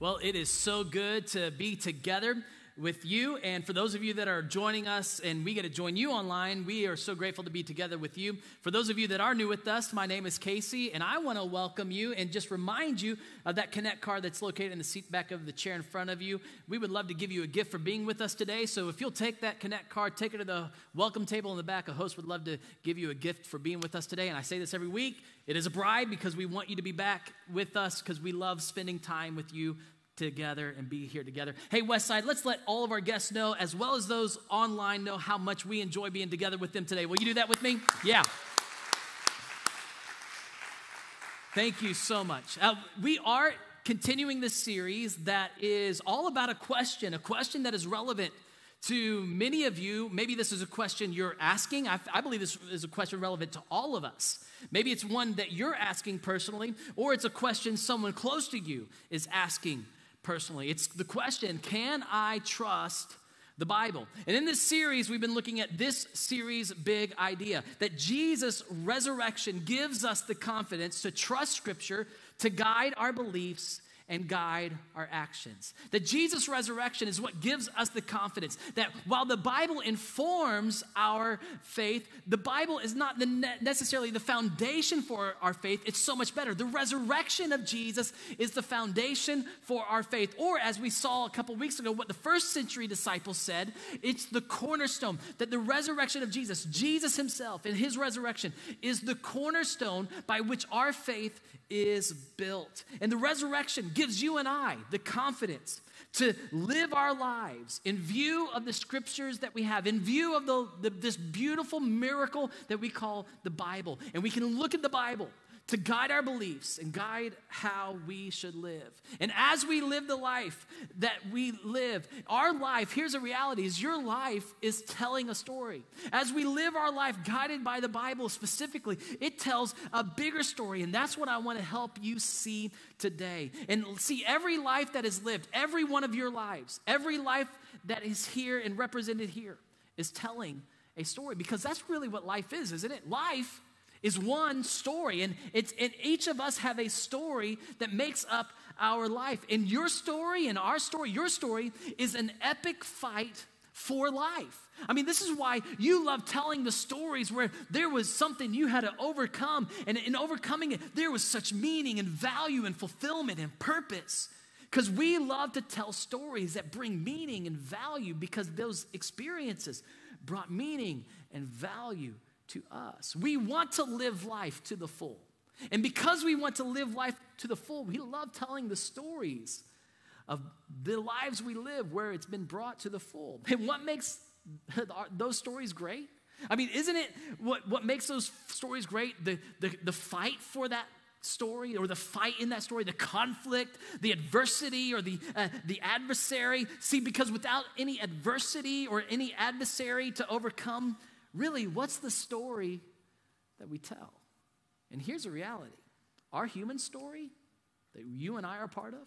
Well, it is so good to be together with you. And for those of you that are joining us and we get to join you online, we are so grateful to be together with you. For those of you that are new with us, my name is Casey, and I want to welcome you and just remind you of that Connect card that's located in the seat back of the chair in front of you. We would love to give you a gift for being with us today. So if you'll take that Connect card, take it to the welcome table in the back, a host would love to give you a gift for being with us today. And I say this every week it is a bribe because we want you to be back with us because we love spending time with you together and be here together. Hey, Westside, let's let all of our guests know, as well as those online, know how much we enjoy being together with them today. Will you do that with me? Yeah. Thank you so much. Uh, we are continuing this series that is all about a question, a question that is relevant to many of you. Maybe this is a question you're asking. I, I, believe this is a question relevant to all of us. Maybe it's one that you're asking personally, or it's a question someone close to you is asking personally. It's the question can I trust the Bible? And in this series, we've been looking at this series' big idea that Jesus' resurrection gives us the confidence to trust Scripture to guide our beliefs and guide our actions. That Jesus' resurrection is what gives us the confidence that while the Bible informs our faith, the Bible is not the ne- necessarily the foundation for our faith. It's so much better. The resurrection of Jesus is the foundation for our faith. Or, as we saw a couple weeks ago, what the first century disciples said, it's the cornerstone. That the resurrection of Jesus, Jesus himself and his resurrection, is the cornerstone by which our faith is built. And the resurrection gives you and I the confidence to live our lives in view of the scriptures that we have, in view of the, the, this beautiful miracle that we call the Bible. And we can look at the Bible to guide our beliefs and guide how we should live. And as we live the life that we live, our life, here's a reality, is your life is telling a story. As we live our life guided by the Bible specifically, it tells a bigger story. And that's what I want to help you see today. And see every life that is lived, every one of your lives, every life that is here and represented here is telling a story because that's really what life is, isn't it? Life is one story. And it's and each of us have a story that makes up our life. And your story and our story, your story is an epic fight for life. I mean, this is why you love telling the stories where there was something you had to overcome, and in overcoming it, there was such meaning and value and fulfillment and purpose. Because we love to tell stories that bring meaning and value because those experiences brought meaning and value to us. We want to live life to the full. And because we want to live life to the full, we love telling the stories of the lives we live where it's been brought to the full. And what makes those stories great? I mean, isn't it what, what makes those stories great? The, the, the fight for that story or the fight in that story, the conflict, the adversity or the, uh, the adversary. See, because without any adversity or any adversary to overcome, really, what's the story that we tell? And here's a reality our human story that you and I are part of,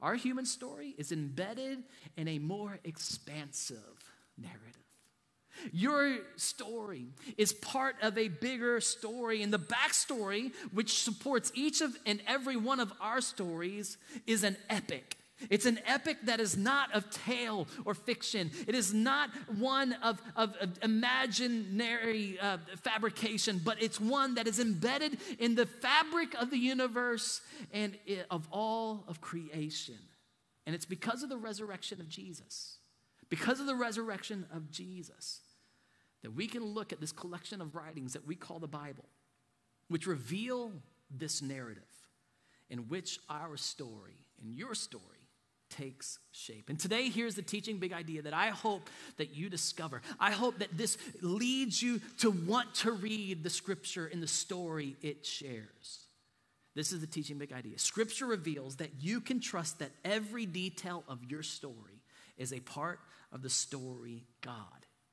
our human story is embedded in a more expansive narrative. Your story is part of a bigger story, and the backstory, which supports each of and every one of our stories, is an epic. It's an epic that is not of tale or fiction. It is not one of, of, of imaginary uh, fabrication, but it's one that is embedded in the fabric of the universe and it, of all of creation. And it's because of the resurrection of Jesus, because of the resurrection of Jesus, that we can look at this collection of writings that we call the Bible, which reveal this narrative in which our story and your story takes shape. And today, here's the teaching big idea that I hope that you discover. I hope that this leads you to want to read the scripture in the story it shares. This is the teaching big idea. Scripture reveals that you can trust that every detail of your story is a part of the story God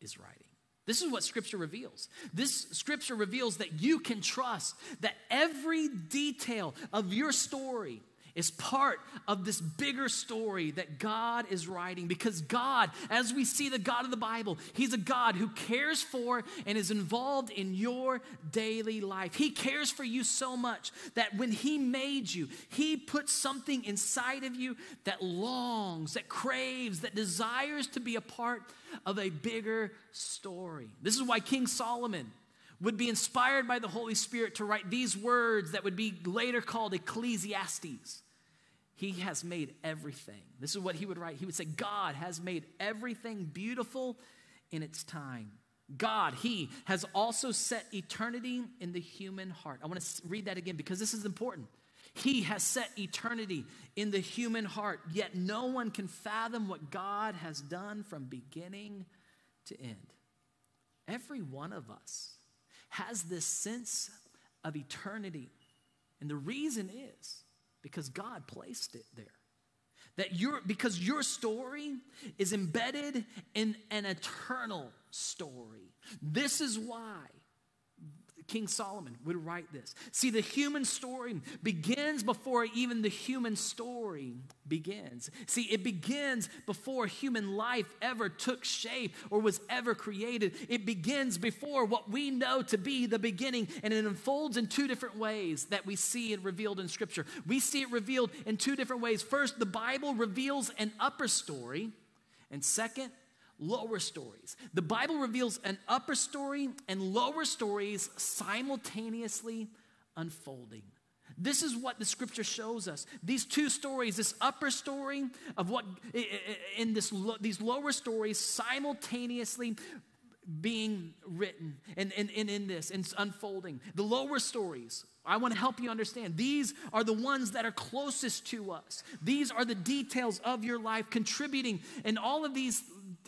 is writing. This is what Scripture reveals. This Scripture reveals that you can trust that every detail of your story is part of this bigger story that God is writing because God, as we see the God of the Bible, He's a God who cares for and is involved in your daily life. He cares for you so much that when He made you, He put something inside of you that longs, that craves, that desires to be a part of a bigger story. This is why King Solomon would be inspired by the Holy Spirit to write these words that would be later called Ecclesiastes. He has made everything. This is what he would write. He would say, God has made everything beautiful in its time. God, He has also set eternity in the human heart. I want to read that again because this is important. He has set eternity in the human heart, yet no one can fathom what God has done from beginning to end. Every one of us has this sense of eternity. And the reason is because God placed it there. That your because your story is embedded in an eternal story. This is why King Solomon would write this. See, the human story begins before even the human story begins. See, it begins before human life ever took shape or was ever created. It begins before what we know to be the beginning, and it unfolds in two different ways that we see it revealed in Scripture. We see it revealed in two different ways. First, the Bible reveals an upper story, and second, lower stories. The Bible reveals an upper story and lower stories simultaneously unfolding. This is what the scripture shows us. These two stories, this upper story of what in this these lower stories simultaneously being written and, and, and in this and unfolding. The lower stories, I want to help you understand. These are the ones that are closest to us. These are the details of your life contributing in all of these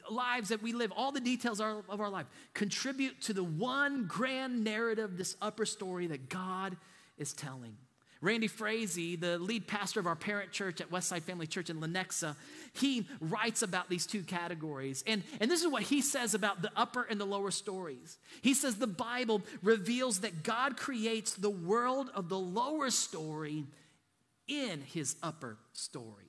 lives that we live, all the details of our life, contribute to the one grand narrative, this upper story that God is telling. Randy Frazee, the lead pastor of our parent church at Westside Family Church in Lenexa, he writes about these two categories. And, and this is what he says about the upper and the lower stories. He says the Bible reveals that God creates the world of the lower story in his upper story.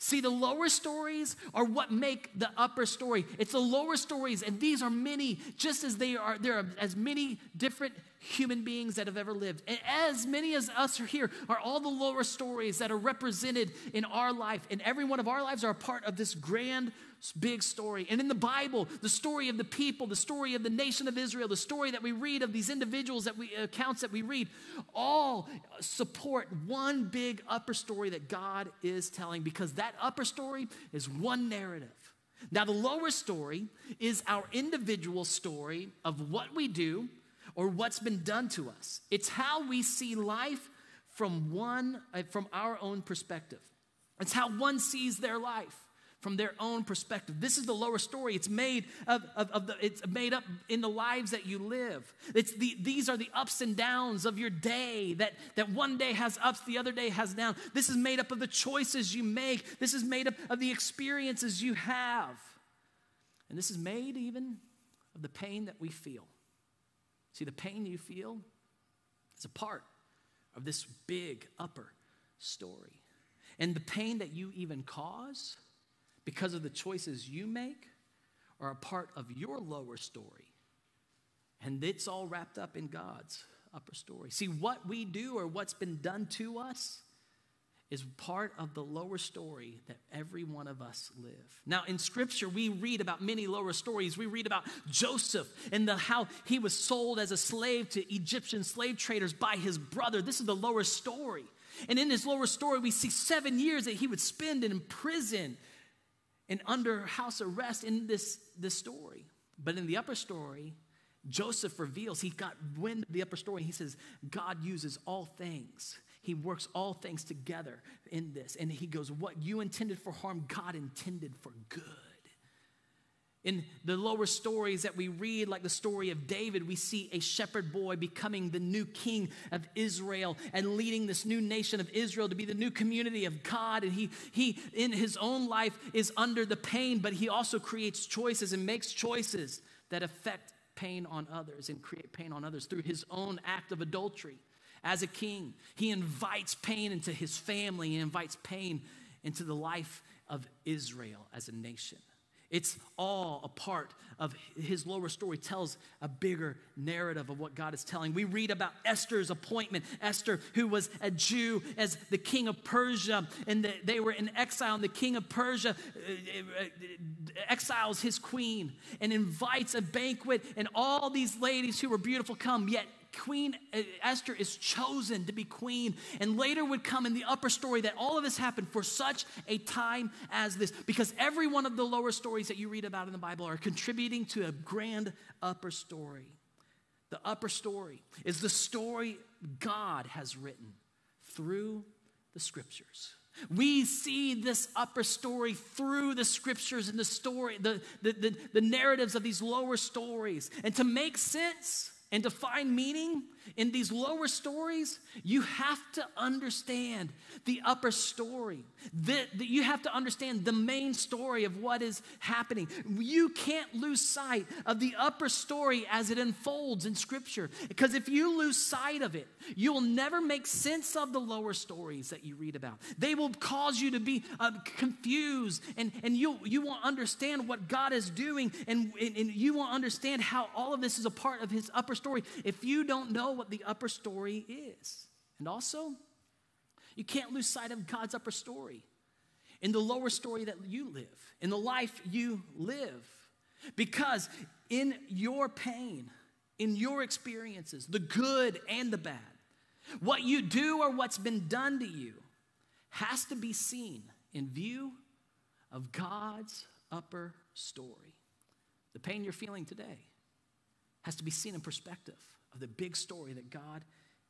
See, the lower stories are what make the upper story. It's the lower stories, and these are many, just as they are, there are as many different human beings that have ever lived. And as many as us are here are all the lower stories that are represented in our life. And every one of our lives are a part of this grand big story. And in the Bible, the story of the people, the story of the nation of Israel, the story that we read of these individuals that we accounts that we read, all support one big upper story that God is telling because that upper story is one narrative. Now, the lower story is our individual story of what we do or what's been done to us. It's how we see life from one uh, from our own perspective. It's how one sees their life from their own perspective. This is the lower story. It's made of, of, of the, it's made up in the lives that you live. It's the, these are the ups and downs of your day that, that one day has ups, the other day has downs. This is made up of the choices you make. This is made up of the experiences you have. And this is made even of the pain that we feel. See, the pain you feel is a part of this big upper story. And the pain that you even cause because of the choices you make are a part of your lower story. And it's all wrapped up in God's upper story. See, what we do or what's been done to us is part of the lower story that every one of us live. Now, in scripture, we read about many lower stories. We read about Joseph and the, how he was sold as a slave to Egyptian slave traders by his brother. This is the lower story. And in this lower story, we see seven years that he would spend in prison and under house arrest in this, this story. But in the upper story, Joseph reveals, he got wind of the upper story. He says, God uses all things. He works all things together in this. And he goes, What you intended for harm, God intended for good. In the lower stories that we read, like the story of David, we see a shepherd boy becoming the new king of Israel and leading this new nation of Israel to be the new community of God. And he, he in his own life, is under the pain, but he also creates choices and makes choices that affect pain on others and create pain on others through his own act of adultery As a king, he invites pain into his family, he invites pain into the life of Israel as a nation. It's all a part of his lower story, tells a bigger narrative of what God is telling. We read about Esther's appointment. Esther, who was a Jew, as the king of Persia, and the, they were in exile, and the king of Persia uh, uh, exiles his queen and invites a banquet, and all these ladies who were beautiful come, yet Queen uh, Esther is chosen to be queen. And later would come in the upper story that all of this happened for such a time as this. Because every one of the lower stories that you read about in the Bible are contributing to a grand upper story. The upper story is the story God has written through the scriptures. We see this upper story through the scriptures and the story, the, the, the, the narratives of these lower stories. And to make sense, and to find meaning in these lower stories, you have to understand the upper story. That, that you have to understand the main story of what is happening. You can't lose sight of the upper story as it unfolds in Scripture. Because if you lose sight of it, you will never make sense of the lower stories that you read about. They will cause you to be uh, confused, and, and you, you won't understand what God is doing, and, and, and you won't understand how all of this is a part of His upper story if you don't know what the upper story is. And also, you can't lose sight of God's upper story in the lower story that you live, in the life you live. Because in your pain, in your experiences, the good and the bad, what you do or what's been done to you has to be seen in view of God's upper story. The pain you're feeling today has to be seen in perspective of the big story that God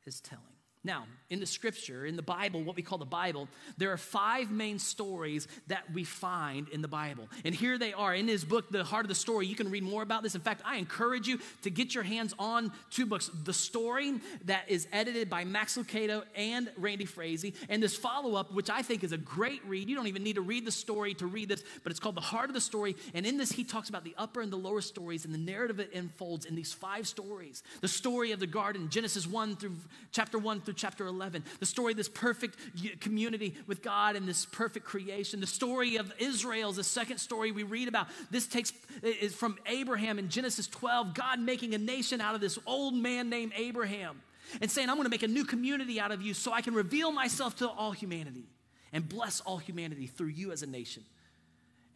is telling. Now, in the scripture, in the Bible, what we call the Bible, there are five main stories that we find in the Bible. And here they are in his book, The Heart of the Story. You can read more about this. In fact, I encourage you to get your hands on two books The Story, that is edited by Max Lucado and Randy Frazee, and this follow up, which I think is a great read. You don't even need to read the story to read this, but it's called The Heart of the Story. And in this, he talks about the upper and the lower stories, and the narrative it unfolds in these five stories the story of the garden, Genesis 1 through chapter 1 through chapter 11. The story of this perfect community with God and this perfect creation. The story of Israel is the second story we read about. This takes is from Abraham in Genesis 12, God making a nation out of this old man named Abraham and saying, I'm going to make a new community out of you so I can reveal myself to all humanity and bless all humanity through you as a nation.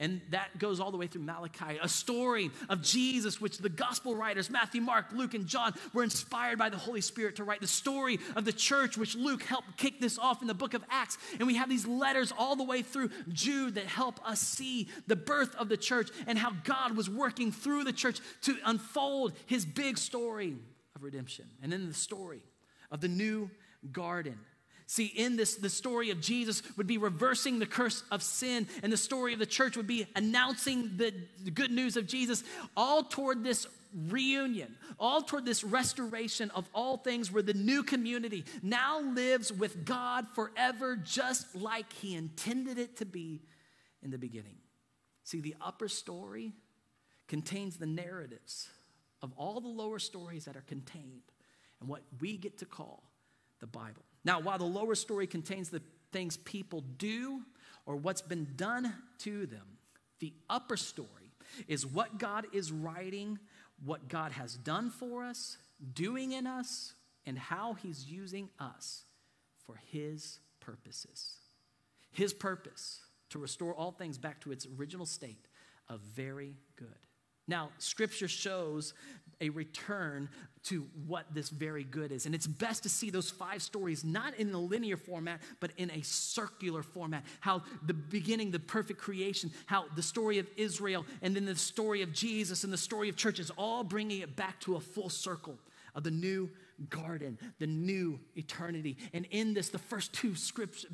And that goes all the way through Malachi, a story of Jesus, which the gospel writers, Matthew, Mark, Luke, and John, were inspired by the Holy Spirit to write. The story of the church, which Luke helped kick this off in the book of Acts. And we have these letters all the way through Jude that help us see the birth of the church and how God was working through the church to unfold his big story of redemption. And then the story of the new garden See, in this, the story of Jesus would be reversing the curse of sin, and the story of the church would be announcing the, the good news of Jesus, all toward this reunion, all toward this restoration of all things where the new community now lives with God forever, just like He intended it to be in the beginning. See, the upper story contains the narratives of all the lower stories that are contained and what we get to call the Bible. Now, while the lower story contains the things people do or what's been done to them, the upper story is what God is writing, what God has done for us, doing in us, and how He's using us for His purposes. His purpose to restore all things back to its original state of very good. Now, scripture shows a return to what this very good is. And it's best to see those five stories not in a linear format, but in a circular format. How the beginning, the perfect creation, how the story of Israel, and then the story of Jesus and the story of churches, all bringing it back to a full circle of the new garden, the new eternity. And in this, the first two scripts,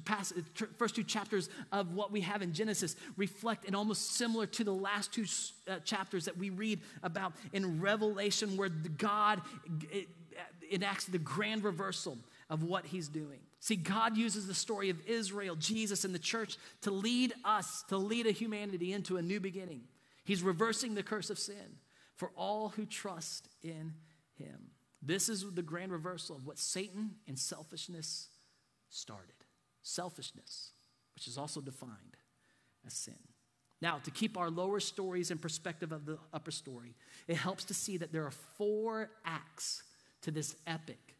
first two chapters of what we have in Genesis reflect and almost similar to the last two uh, chapters that we read about in Revelation, where God enacts the grand reversal of what He's doing. See, God uses the story of Israel, Jesus, and the church to lead us, to lead a humanity into a new beginning. He's reversing the curse of sin for all who trust in Him. This is the grand reversal of what Satan and selfishness started. Selfishness, which is also defined as sin. Now, to keep our lower stories in perspective of the upper story, it helps to see that there are four acts to this epic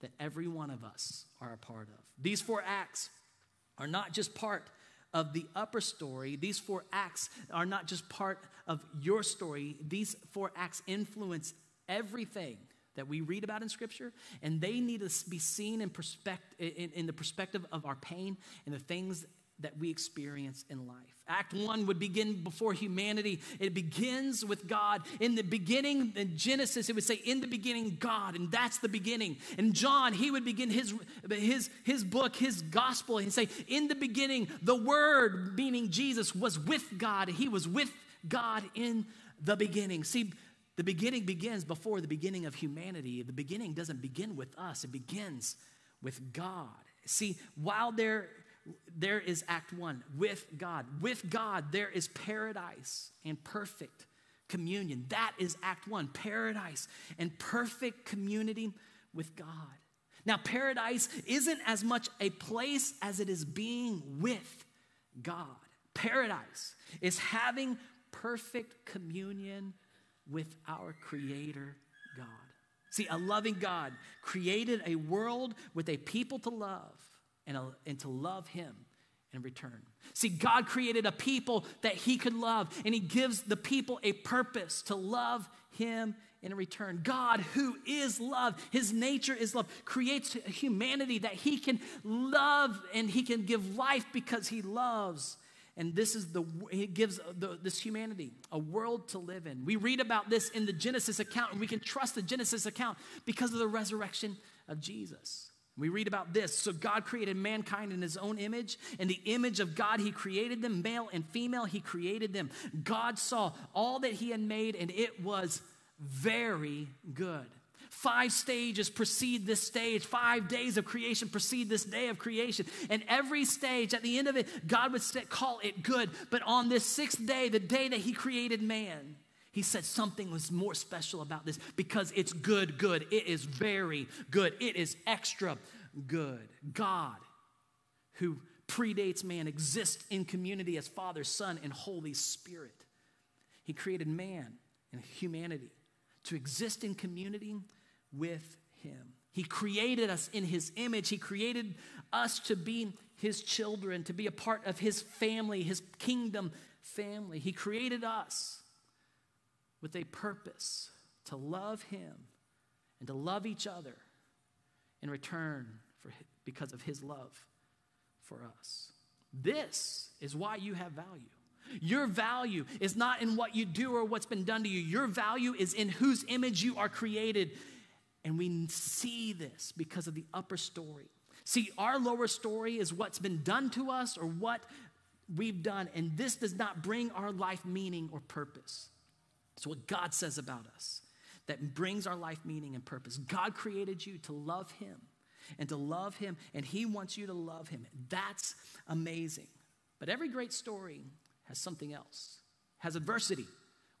that every one of us are a part of. These four acts are not just part of the upper story. These four acts are not just part of your story. These four acts influence everything that we read about in Scripture, and they need to be seen in, perspect- in, in the perspective of our pain and the things that we experience in life. Act one would begin before humanity. It begins with God. In the beginning, in Genesis, it would say, In the beginning, God, and that's the beginning. And John, he would begin his, his, his book, his gospel, and say, In the beginning, the Word, meaning Jesus, was with God. He was with God in the beginning. See, the beginning begins before the beginning of humanity. The beginning doesn't begin with us, it begins with God. See, while there there is act one with God. With God, there is paradise and perfect communion. That is act one paradise and perfect community with God. Now, paradise isn't as much a place as it is being with God. Paradise is having perfect communion with our Creator God. See, a loving God created a world with a people to love and, a, and to love Him in return. See, God created a people that He could love, and He gives the people a purpose to love Him in return. God, who is love, His nature is love, creates humanity that He can love and He can give life because He loves. And this is the, He gives the, this humanity a world to live in. We read about this in the Genesis account, and we can trust the Genesis account because of the resurrection of Jesus. We read about this. So God created mankind in his own image. In the image of God, he created them, male and female, he created them. God saw all that he had made, and it was very good. Five stages precede this stage. Five days of creation precede this day of creation. And every stage, at the end of it, God would say, call it good. But on this sixth day, the day that He created man, He said something was more special about this because it's good, good. It is very good. It is extra good. God, who predates man, exists in community as Father, Son, and Holy Spirit. He created man and humanity to exist in community with Him. He created us in His image. He created us to be His children, to be a part of His family, His kingdom family. He created us with a purpose to love Him and to love each other in return for, because of his love for us. This is why you have value. Your value is not in what you do or what's been done to you. Your value is in whose image you are created. And we see this because of the upper story. See, our lower story is what's been done to us or what we've done, and this does not bring our life meaning or purpose. It's what God says about us that brings our life meaning and purpose. God created you to love Him and to love Him, and He wants you to love Him. That's amazing. But every great story has something else, has adversity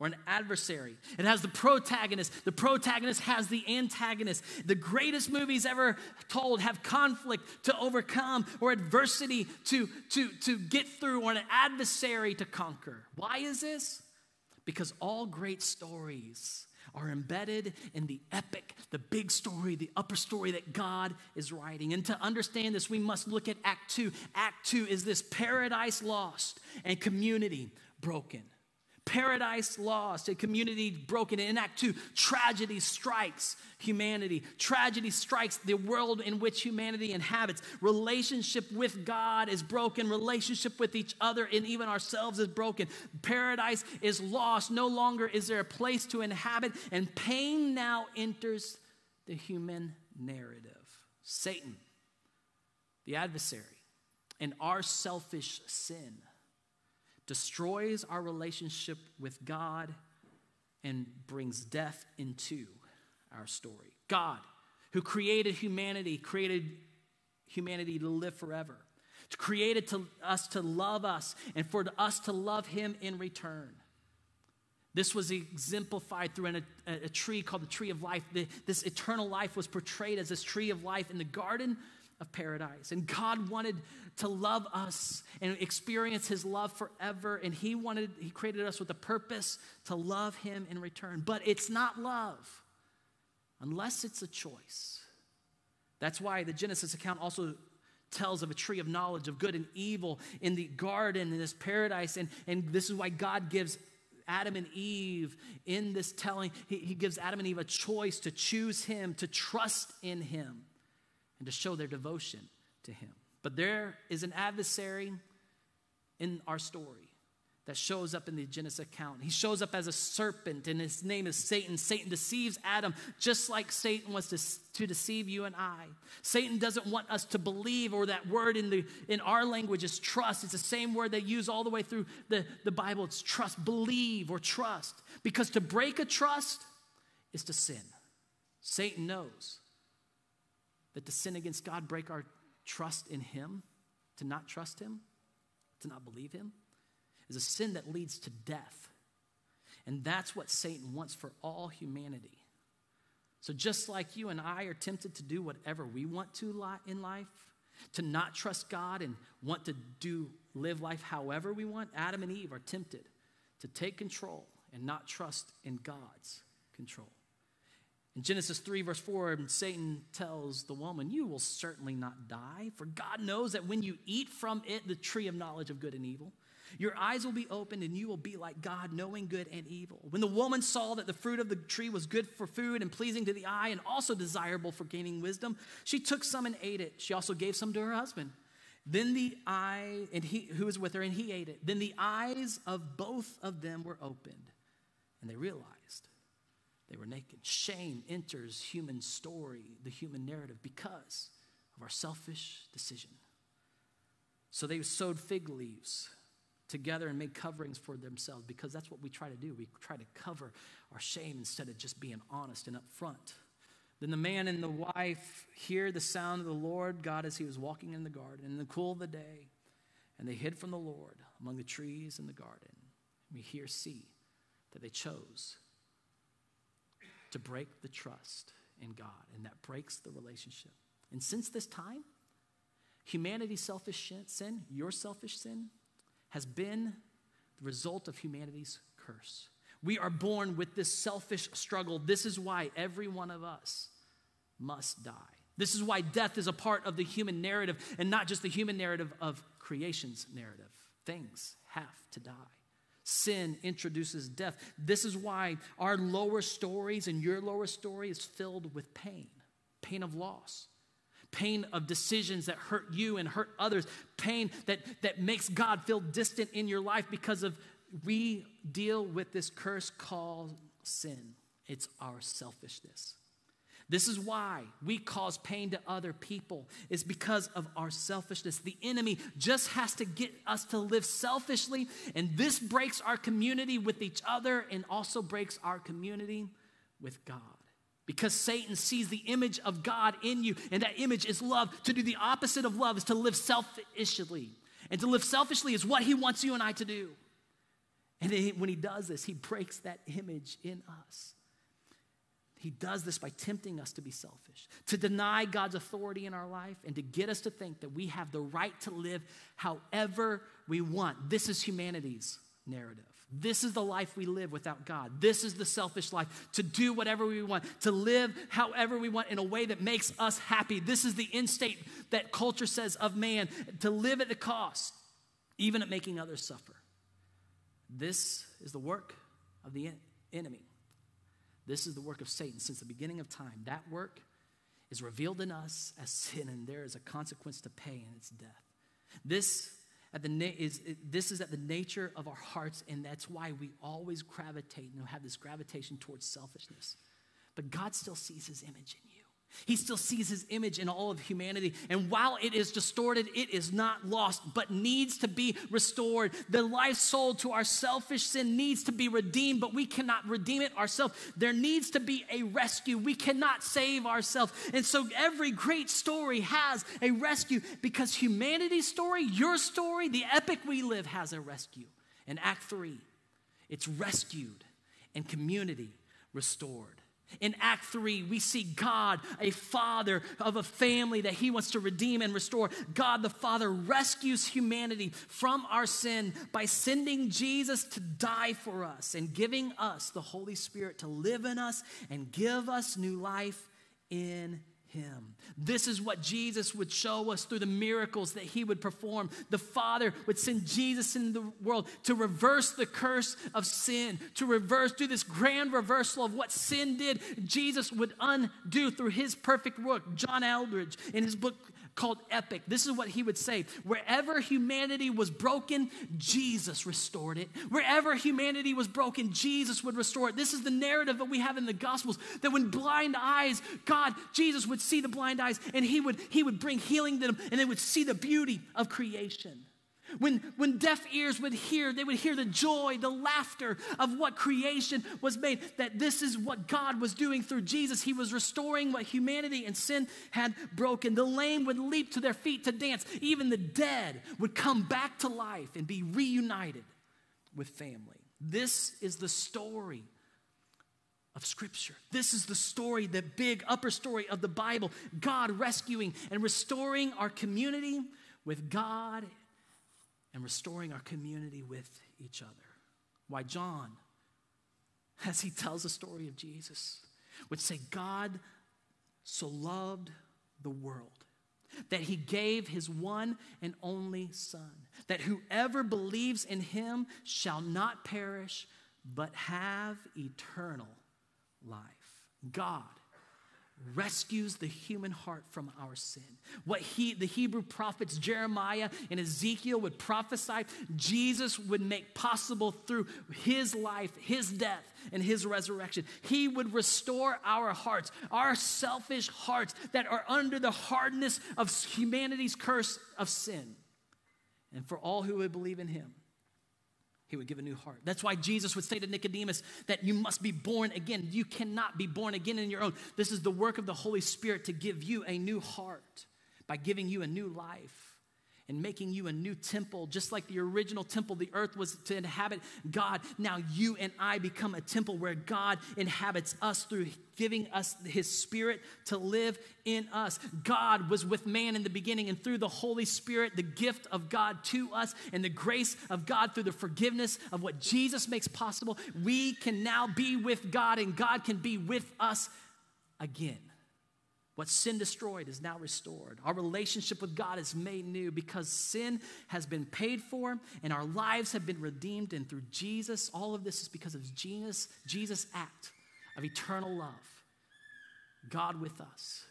or an adversary. It has the protagonist. The protagonist has the antagonist. The greatest movies ever told have conflict to overcome or adversity to, to, to get through or an adversary to conquer. Why is this? Because all great stories are embedded in the epic, the big story, the upper story that God is writing. And to understand this, we must look at Act Two. Act Two is this paradise lost and community broken paradise lost, a community broken. In Act 2, tragedy strikes humanity. Tragedy strikes the world in which humanity inhabits. Relationship with God is broken. Relationship with each other and even ourselves is broken. Paradise is lost. No longer is there a place to inhabit, and pain now enters the human narrative. Satan, the adversary, and our selfish sin destroys our relationship with God and brings death into our story. God, who created humanity, created humanity to live forever, created to us to love us and for us to love him in return. This was exemplified through an, a, a, tree called the tree of life. The, this eternal life was portrayed as this tree of life in the garden of paradise. And God wanted to love us and experience his love forever. And he wanted, he created us with a purpose to love him in return. But it's not love unless it's a choice. That's why the Genesis account also tells of a tree of knowledge of good and evil in the garden in this paradise. And, and this is why God gives Adam and Eve in this telling, he, he gives Adam and Eve a choice to choose him, to trust in him, and to show their devotion to him. But there is an adversary in our story that shows up in the Genesis account. He shows up as a serpent, and his name is Satan. Satan deceives Adam just like Satan was to, to deceive you and I. Satan doesn't want us to believe, or that word in, the, in our language is trust. It's the same word they use all the way through the, the Bible. It's trust, believe, or trust. Because to break a trust is to sin. Satan knows that to sin against God, break our trust in Him, to not trust Him, to not believe Him is a sin that leads to death. And that's what Satan wants for all humanity. So, just like you and I are tempted to do whatever we want to in life, to not trust God and want to do live life however we want, Adam and Eve are tempted to take control and not trust in God's control. In Genesis 3, verse 4, Satan tells the woman, You will certainly not die, for God knows that when you eat from it, the tree of knowledge of good and evil, your eyes will be opened and you will be like God, knowing good and evil. When the woman saw that the fruit of the tree was good for food and pleasing to the eye and also desirable for gaining wisdom, she took some and ate it. She also gave some to her husband. Then the eye, and he who was with her, and he ate it. Then the eyes of both of them were opened, and they realized they were naked. Shame enters human story, the human narrative, because of our selfish decision. So they sewed fig leaves together and made coverings for themselves because that's what we try to do. We try to cover our shame instead of just being honest and upfront. Then the man and the wife hear the sound of the Lord God as he was walking in the garden in the cool of the day, and they hid from the Lord among the trees in the garden. And We here see that they chose to break the trust in God, and that breaks the relationship. And since this time, humanity's selfish sin, your selfish sin, has been the result of humanity's curse. We are born with this selfish struggle. This is why every one of us must die. This is why death is a part of the human narrative and not just the human narrative of creation's narrative. Things have to die. Sin introduces death. This is why our lower stories and your lower story is filled with pain pain of loss, pain of decisions that hurt you and hurt others, pain that, that makes God feel distant in your life because of we deal with this curse called sin. It's our selfishness. This is why we cause pain to other people, is because of our selfishness. The enemy just has to get us to live selfishly, and this breaks our community with each other and also breaks our community with God because Satan sees the image of God in you, and that image is love. To do the opposite of love is to live selfishly. And to live selfishly is what he wants you and I to do. And when he does this, he breaks that image in us. He does this by tempting us to be selfish, to deny God's authority in our life, and to get us to think that we have the right to live however we want. This is humanity's narrative. This is the life we live without God. This is the selfish life to do whatever we want, to live however we want in a way that makes us happy. This is the end state that culture says of man to live at the cost, even at making others suffer. This is the work of the enemy. This is the work of Satan since the beginning of time. That work is revealed in us as sin, and there is a consequence to pay, and it's death. This at the na- is this is at the nature of our hearts, and that's why we always gravitate and have this gravitation towards selfishness. But God still sees His image in you. He still sees his image in all of humanity. And while it is distorted, it is not lost, but needs to be restored. The life sold to our selfish sin needs to be redeemed, but we cannot redeem it ourselves. There needs to be a rescue. We cannot save ourselves. And so every great story has a rescue because humanity's story, your story, the epic we live, has a rescue. In Act 3, it's rescued and community restored. In Act 3, we see God, a father of a family that he wants to redeem and restore. God the Father rescues humanity from our sin by sending Jesus to die for us and giving us the Holy Spirit to live in us and give us new life in him. This is what Jesus would show us through the miracles that he would perform. The Father would send Jesus into the world to reverse the curse of sin, to reverse, do this grand reversal of what sin did. Jesus would undo through his perfect work. John Eldredge, in his book called Epic. This is what he would say Wherever humanity was broken, Jesus restored it. Wherever humanity was broken, Jesus would restore it. This is the narrative that we have in the Gospels that when blind eyes, God, Jesus would see the blind eyes and he would, he would bring healing to them and they would see the beauty of creation. When, when deaf ears would hear, they would hear the joy, the laughter of what creation was made. That this is what God was doing through Jesus. He was restoring what humanity and sin had broken. The lame would leap to their feet to dance. Even the dead would come back to life and be reunited with family. This is the story of Scripture. This is the story, the big upper story of the Bible God rescuing and restoring our community with God and restoring our community with each other. Why, John, as he tells the story of Jesus, would say, God so loved the world that he gave his one and only Son, that whoever believes in him shall not perish, but have eternal life. God rescues the human heart from our sin. What he, the Hebrew prophets Jeremiah and Ezekiel would prophesy, Jesus would make possible through his life, his death, and his resurrection. He would restore our hearts, our selfish hearts that are under the hardness of humanity's curse of sin. And for all who would believe in him, he would give a new heart. That's why Jesus would say to Nicodemus that you must be born again. You cannot be born again in your own. This is the work of the Holy Spirit to give you a new heart by giving you a new life and making you a new temple, just like the original temple, the earth was to inhabit God. Now you and I become a temple where God inhabits us through giving us his spirit to live in us. God was with man in the beginning, and through the Holy Spirit, the gift of God to us, and the grace of God through the forgiveness of what Jesus makes possible, we can now be with God, and God can be with us again. What sin destroyed is now restored. Our relationship with God is made new because sin has been paid for and our lives have been redeemed. And through Jesus, all of this is because of Jesus, Jesus' act of eternal love. God with us,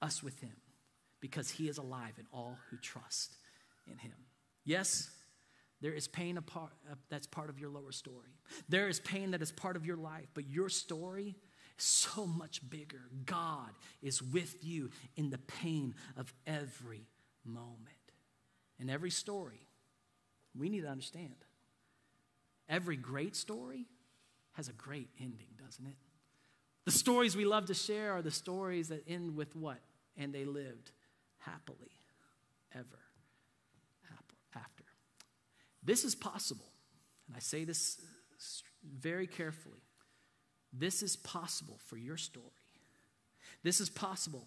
us with Him, because He is alive in all who trust in Him. Yes, there is pain apart, uh, that's part of your lower story. There is pain that is part of your life, but your story so much bigger. God is with you in the pain of every moment. In every story, we need to understand every great story has a great ending, doesn't it? The stories we love to share are the stories that end with what? And they lived happily ever after. This is possible, and I say this very carefully. This is possible for your story. This is possible.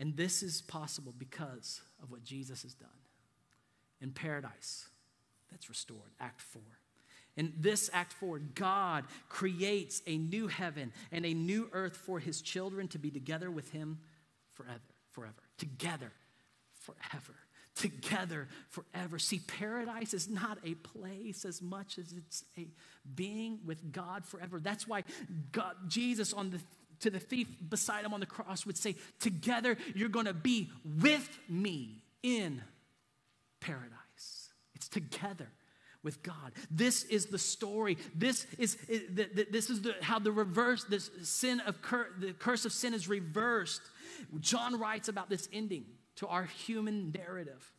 And this is possible because of what Jesus has done. In paradise, that's restored. Act 4. In this Act 4, God creates a new heaven and a new earth for his children to be together with him forever. Forever. Together forever together forever. See, paradise is not a place as much as it's a being with God forever. That's why God, Jesus on the to the thief beside him on the cross would say, Together you're to be with me in paradise. It's together with God. This is the story. This is this is the, how the reverse this sin of cur, the curse of sin is reversed. John writes about this ending to our human narrative.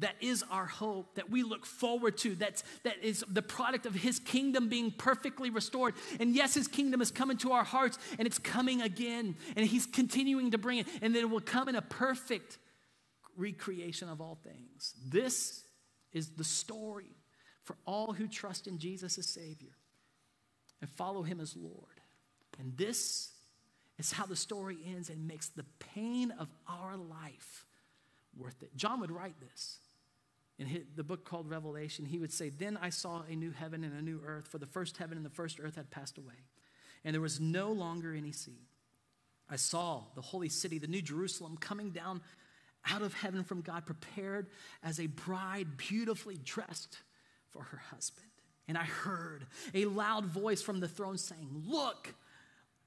That is our hope that we look forward to. That's, that is the product of His kingdom being perfectly restored. And yes, His kingdom is coming to our hearts and it's coming again. And He's continuing to bring it. And then it will come in a perfect recreation of all things. This is the story for all who trust in Jesus as Savior. and follow him as Lord. And this is how the story ends and makes the pain of our life worth it. John would write this in the book called Revelation. He would say, Then I saw a new heaven and a new earth, for the first heaven and the first earth had passed away, and there was no longer any sea. I saw the holy city, the new Jerusalem, coming down out of heaven from God, prepared as a bride beautifully dressed for her husband. And I heard a loud voice from the throne saying, Look,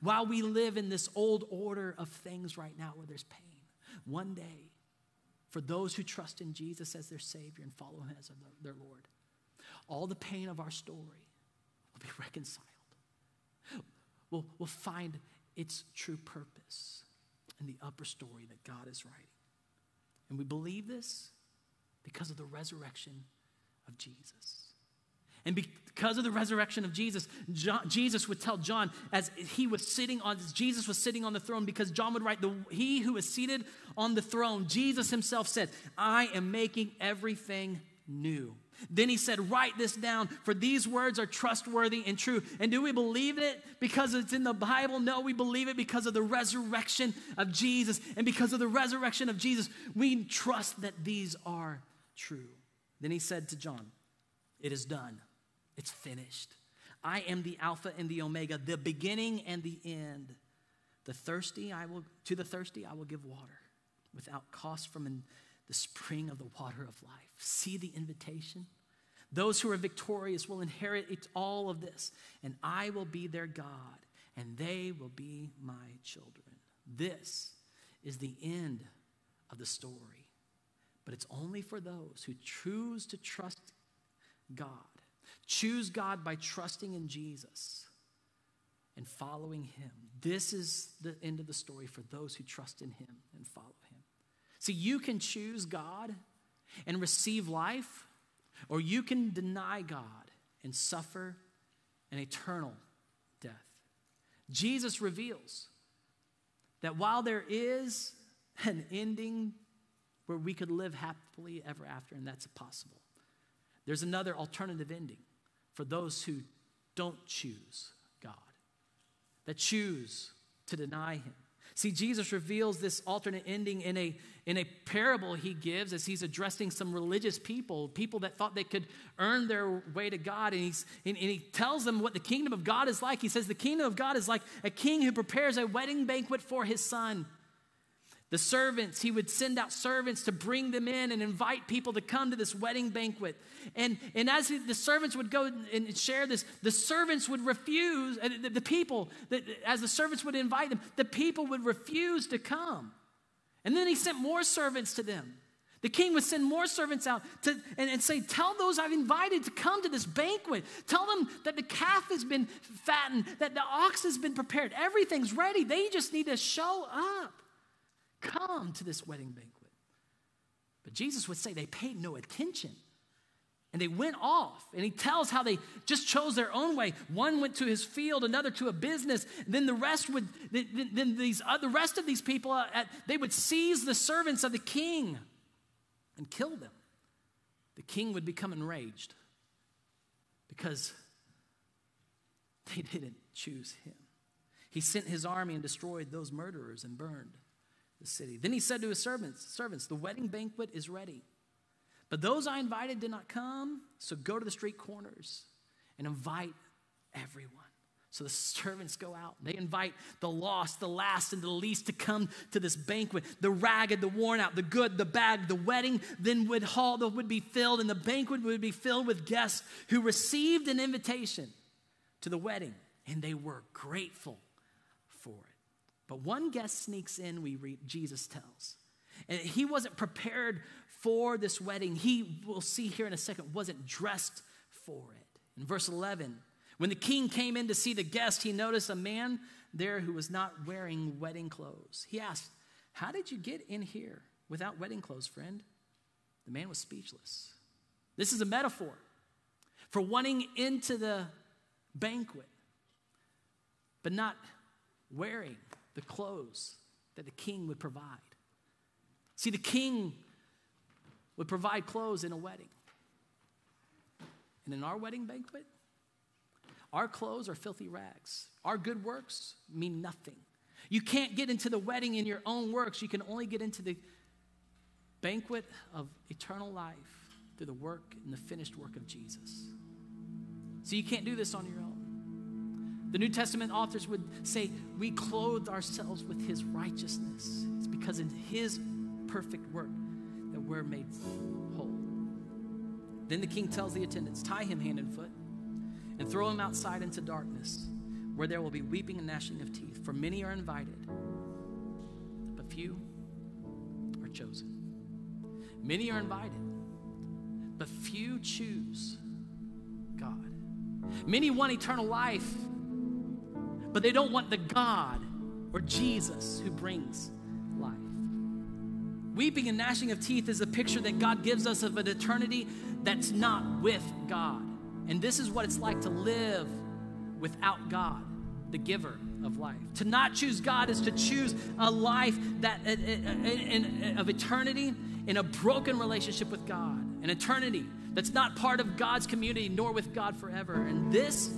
While we live in this old order of things right now where there's pain, one day, for those who trust in Jesus as their Savior and follow Him as their Lord, all the pain of our story will be reconciled. We'll, we'll find its true purpose in the upper story that God is writing. And we believe this because of the resurrection of Jesus. And because of the resurrection of Jesus, John, Jesus would tell John as he was sitting on Jesus was sitting on the throne because John would write the he who is seated on the throne Jesus himself said, "I am making everything new." Then he said, Write this down, for these words are trustworthy and true. And do we believe it because it's in the Bible? No, we believe it because of the resurrection of Jesus. And because of the resurrection of Jesus, we trust that these are true. Then he said to John, It is done. It's finished. I am the Alpha and the Omega, the beginning and the end. The thirsty, I will to the thirsty, I will give water without cost from in the spring of the water of life. See the invitation? Those who are victorious will inherit all of this, and I will be their God, and they will be my children. This is the end of the story, but it's only for those who choose to trust God Choose God by trusting in Jesus and following Him. This is the end of the story for those who trust in Him and follow Him. See, you can choose God and receive life, or you can deny God and suffer an eternal death. Jesus reveals that while there is an ending where we could live happily ever after, and that's possible, there's another alternative ending for those who don't choose God, that choose to deny Him. See, Jesus reveals this alternate ending in a, in a parable he gives as he's addressing some religious people, people that thought they could earn their way to God. And, he's, and, and he tells them what the kingdom of God is like. He says, The kingdom of God is like a king who prepares a wedding banquet for his son. The servants, he would send out servants to bring them in and invite people to come to this wedding banquet. And, and as he, the servants would go and share this, the servants would refuse, uh, the, the people, the, as the servants would invite them, the people would refuse to come. And then he sent more servants to them. The king would send more servants out to, and, and say, Tell those I've invited to come to this banquet. Tell them that the calf has been fattened, that the ox has been prepared. Everything's ready. They just need to show up. Come to this wedding banquet. But Jesus would say they paid no attention. And they went off, and he tells how they just chose their own way. One went to his field, another to a business. Then the rest would, then these, uh, the rest of these people, uh, they would seize the servants of the king and kill them. The king would become enraged because they didn't choose him. He sent his army and destroyed those murderers and burned the city. Then he said to his servants, servants, the wedding banquet is ready. But those I invited did not come, so go to the street corners and invite everyone. So the servants go out. They invite the lost, the last, and the least to come to this banquet. The ragged, the worn out, the good, the bad. The wedding then would hall would be filled, and the banquet would be filled with guests who received an invitation to the wedding, and they were grateful. But one guest sneaks in, we read, Jesus tells. And he wasn't prepared for this wedding. He, we'll see here in a second, wasn't dressed for it. In verse 11, When the king came in to see the guest, he noticed a man there who was not wearing wedding clothes. He asked, How did you get in here without wedding clothes, friend? The man was speechless. This is a metaphor for wanting into the banquet, but not wearing the clothes that the king would provide. See, the king would provide clothes in a wedding. And in our wedding banquet, our clothes are filthy rags. Our good works mean nothing. You can't get into the wedding in your own works. You can only get into the banquet of eternal life through the work and the finished work of Jesus. So you can't do this on your own. The New Testament authors would say, We clothed ourselves with his righteousness. It's because in his perfect work that we're made whole. Then the king tells the attendants, Tie him hand and foot and throw him outside into darkness, where there will be weeping and gnashing of teeth. For many are invited, but few are chosen. Many are invited, but few choose God. Many want eternal life, but they don't want the God or Jesus who brings life. Weeping and gnashing of teeth is a picture that God gives us of an eternity that's not with God. And this is what it's like to live without God, the giver of life. To not choose God is to choose a life that of eternity in a broken relationship with God, an eternity that's not part of God's community nor with God forever. And this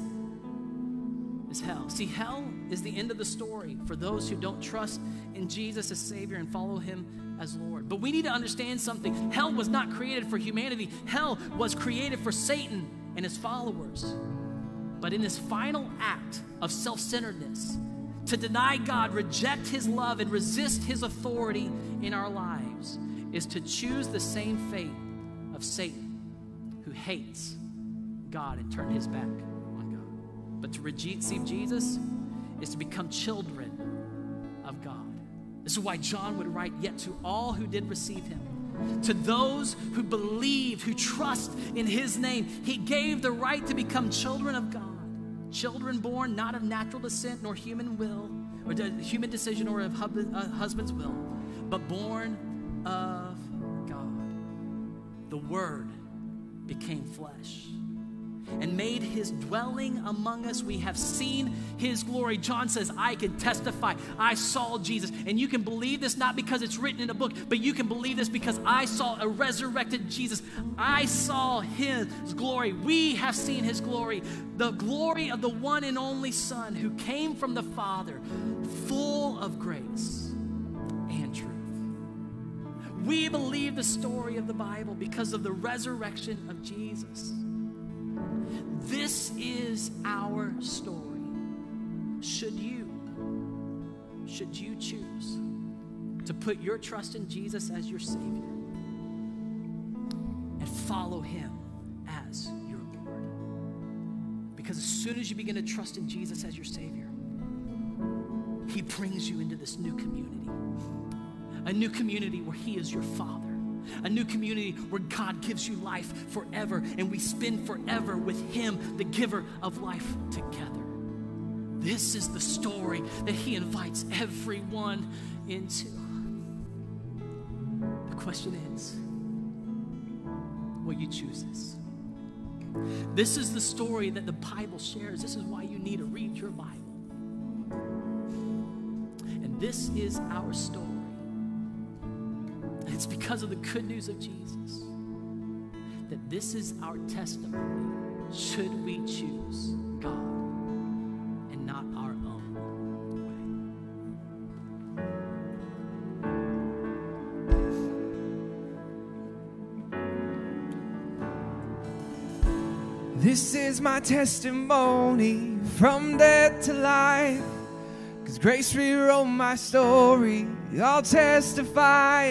is hell. See, hell is the end of the story for those who don't trust in Jesus as Savior and follow Him as Lord. But we need to understand something. Hell was not created for humanity, hell was created for Satan and his followers. But in his final act of self centeredness, to deny God, reject his love, and resist his authority in our lives is to choose the same fate of Satan, who hates God and turn his back. But to receive Jesus is to become children of God. This is why John would write, Yet to all who did receive him, to those who believe, who trust in his name. He gave the right to become children of God. Children born not of natural descent nor human will, or human decision or of uh, husband's will, but born of God. The Word became flesh and made his dwelling among us. We have seen his glory. John says, I can testify. I saw Jesus. And you can believe this not because it's written in a book, but you can believe this because I saw a resurrected Jesus. I saw his glory. We have seen his glory. The glory of the one and only Son who came from the Father, full of grace and truth. We believe the story of the Bible because of the resurrection of Jesus. This is our story. Should you, should you choose to put your trust in Jesus as your Savior and follow Him as your Lord? Because as soon as you begin to trust in Jesus as your Savior, He brings you into this new community, a new community where He is your Father a new community where God gives you life forever and we spend forever with Him, the giver of life, together. This is the story that He invites everyone into. The question is will you choose this? This is the story that the Bible shares. This is why you need to read your Bible. And this is our story. Because of the good news of Jesus that this is our testimony should we choose God and not our own way. This is my testimony from death to life. Cause grace rewrote my story. I'll testify.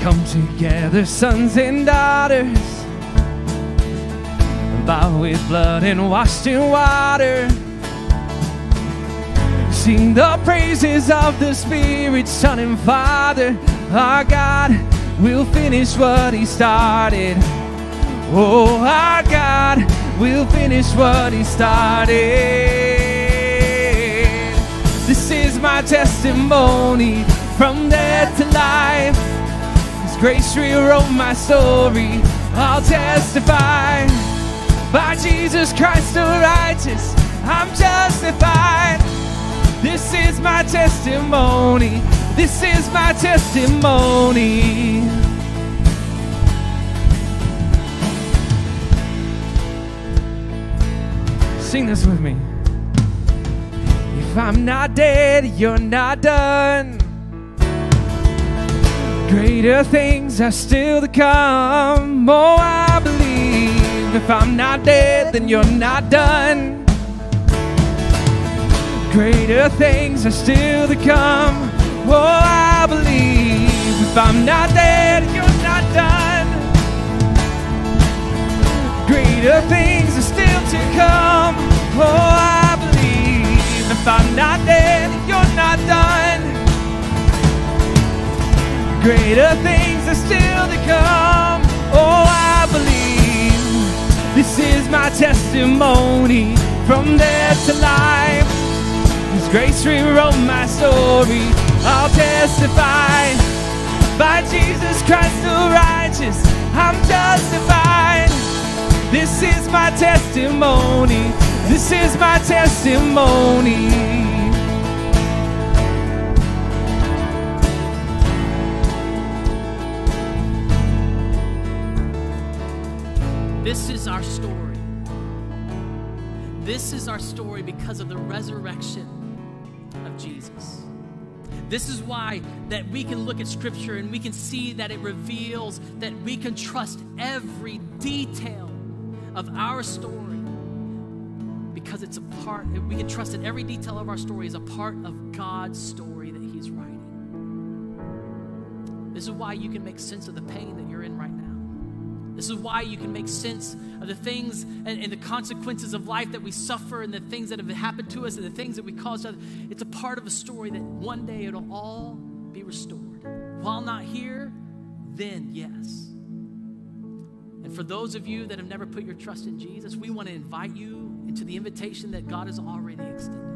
Come together, sons and daughters, bought with blood and washed in water. Sing the praises of the Spirit, Son, and Father. Our God will finish what He started. Oh, our God will finish what He started. This is my testimony from death to life. Grace rewrote my story. I'll testify by Jesus Christ the righteous. I'm justified. This is my testimony. This is my testimony. Sing this with me. If I'm not dead, you're not done. Greater things are still to come. Oh, I believe. If I'm not dead, then you're not done. Greater things are still to come. Oh, I believe. If I'm not dead, you're not done. Greater things are still to come. Oh, I believe. If I'm not dead, you're not done. Greater things are still to come. Oh, I believe. This is my testimony from death to life. His grace rewrote my story. I'll testify by Jesus Christ the righteous. I'm justified. This is my testimony. This is my testimony. This is our story. This is our story because of the resurrection of Jesus. This is why that we can look at scripture and we can see that it reveals that we can trust every detail of our story because it's a part we can trust that every detail of our story is a part of God's story that he's writing. This is why you can make sense of the pain that you're in right now. This is why you can make sense of the things and, and, the consequences of life that we suffer and the things that have happened to us and the things that we cause others. It's a part of a story that one day it'll all be restored. While not here, then yes. And for those of you that have never put your trust in Jesus, we want to invite you into the invitation that God has already extended.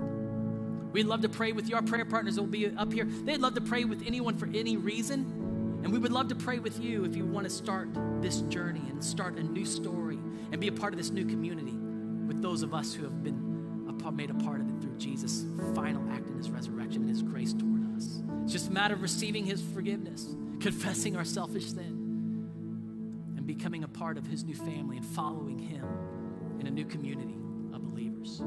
We'd love to pray with you. Our prayer partners will be up here. They'd love to pray with anyone for any reason. And we would love to pray with you if you want to start this journey and start a new story and be a part of this new community with those of us who have been made a part of it through Jesus' final act in his resurrection and his grace toward us. It's just a matter of receiving his forgiveness, confessing our selfish sin, and becoming a part of his new family and following him in a new community of believers.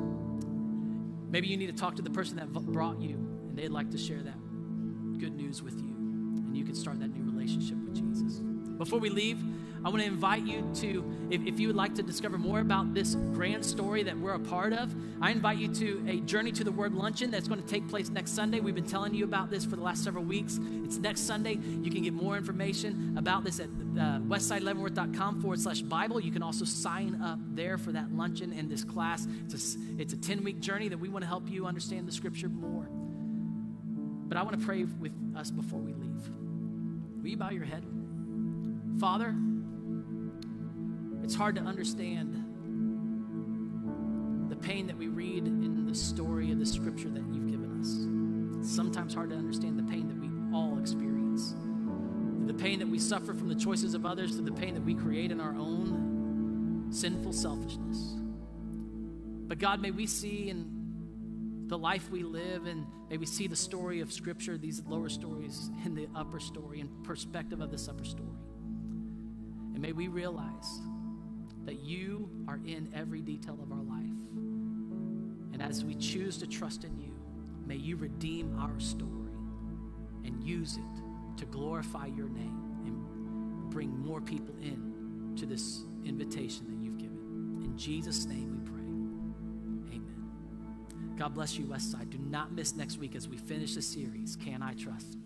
Maybe you need to talk to the person that brought you and they'd like to share that good news with you and you can start that new relationship with Jesus. Before we leave, I want to invite you to, if, if, you would like to discover more about this grand story that we're a part of, I invite you to a Journey to the Word luncheon that's going to take place next Sunday. We've been telling you about this for the last several weeks. It's next Sunday. You can get more information about this at uh, westside forward slash Bible. You can also sign up there for that luncheon and this class. It's a, it's a 10 week journey that we want to help you understand the scripture more. But I want to pray with us before we leave. Will you bow your head? Father, it's hard to understand the pain that we read in the story of the scripture that you've given us. It's sometimes hard to understand the pain that we all experience. The pain that we suffer from the choices of others, to the pain that we create in our own sinful selfishness. But God, may we see in the life we live and may we see the story of scripture these lower stories in the upper story and perspective of this upper story and may we realize that you are in every detail of our life and as we choose to trust in you May you redeem our story and use it to glorify your name and bring more people in to this invitation that you've given. In Jesus' name. God bless you, Westside. Do not miss next week as we finish the series, Can I Trust?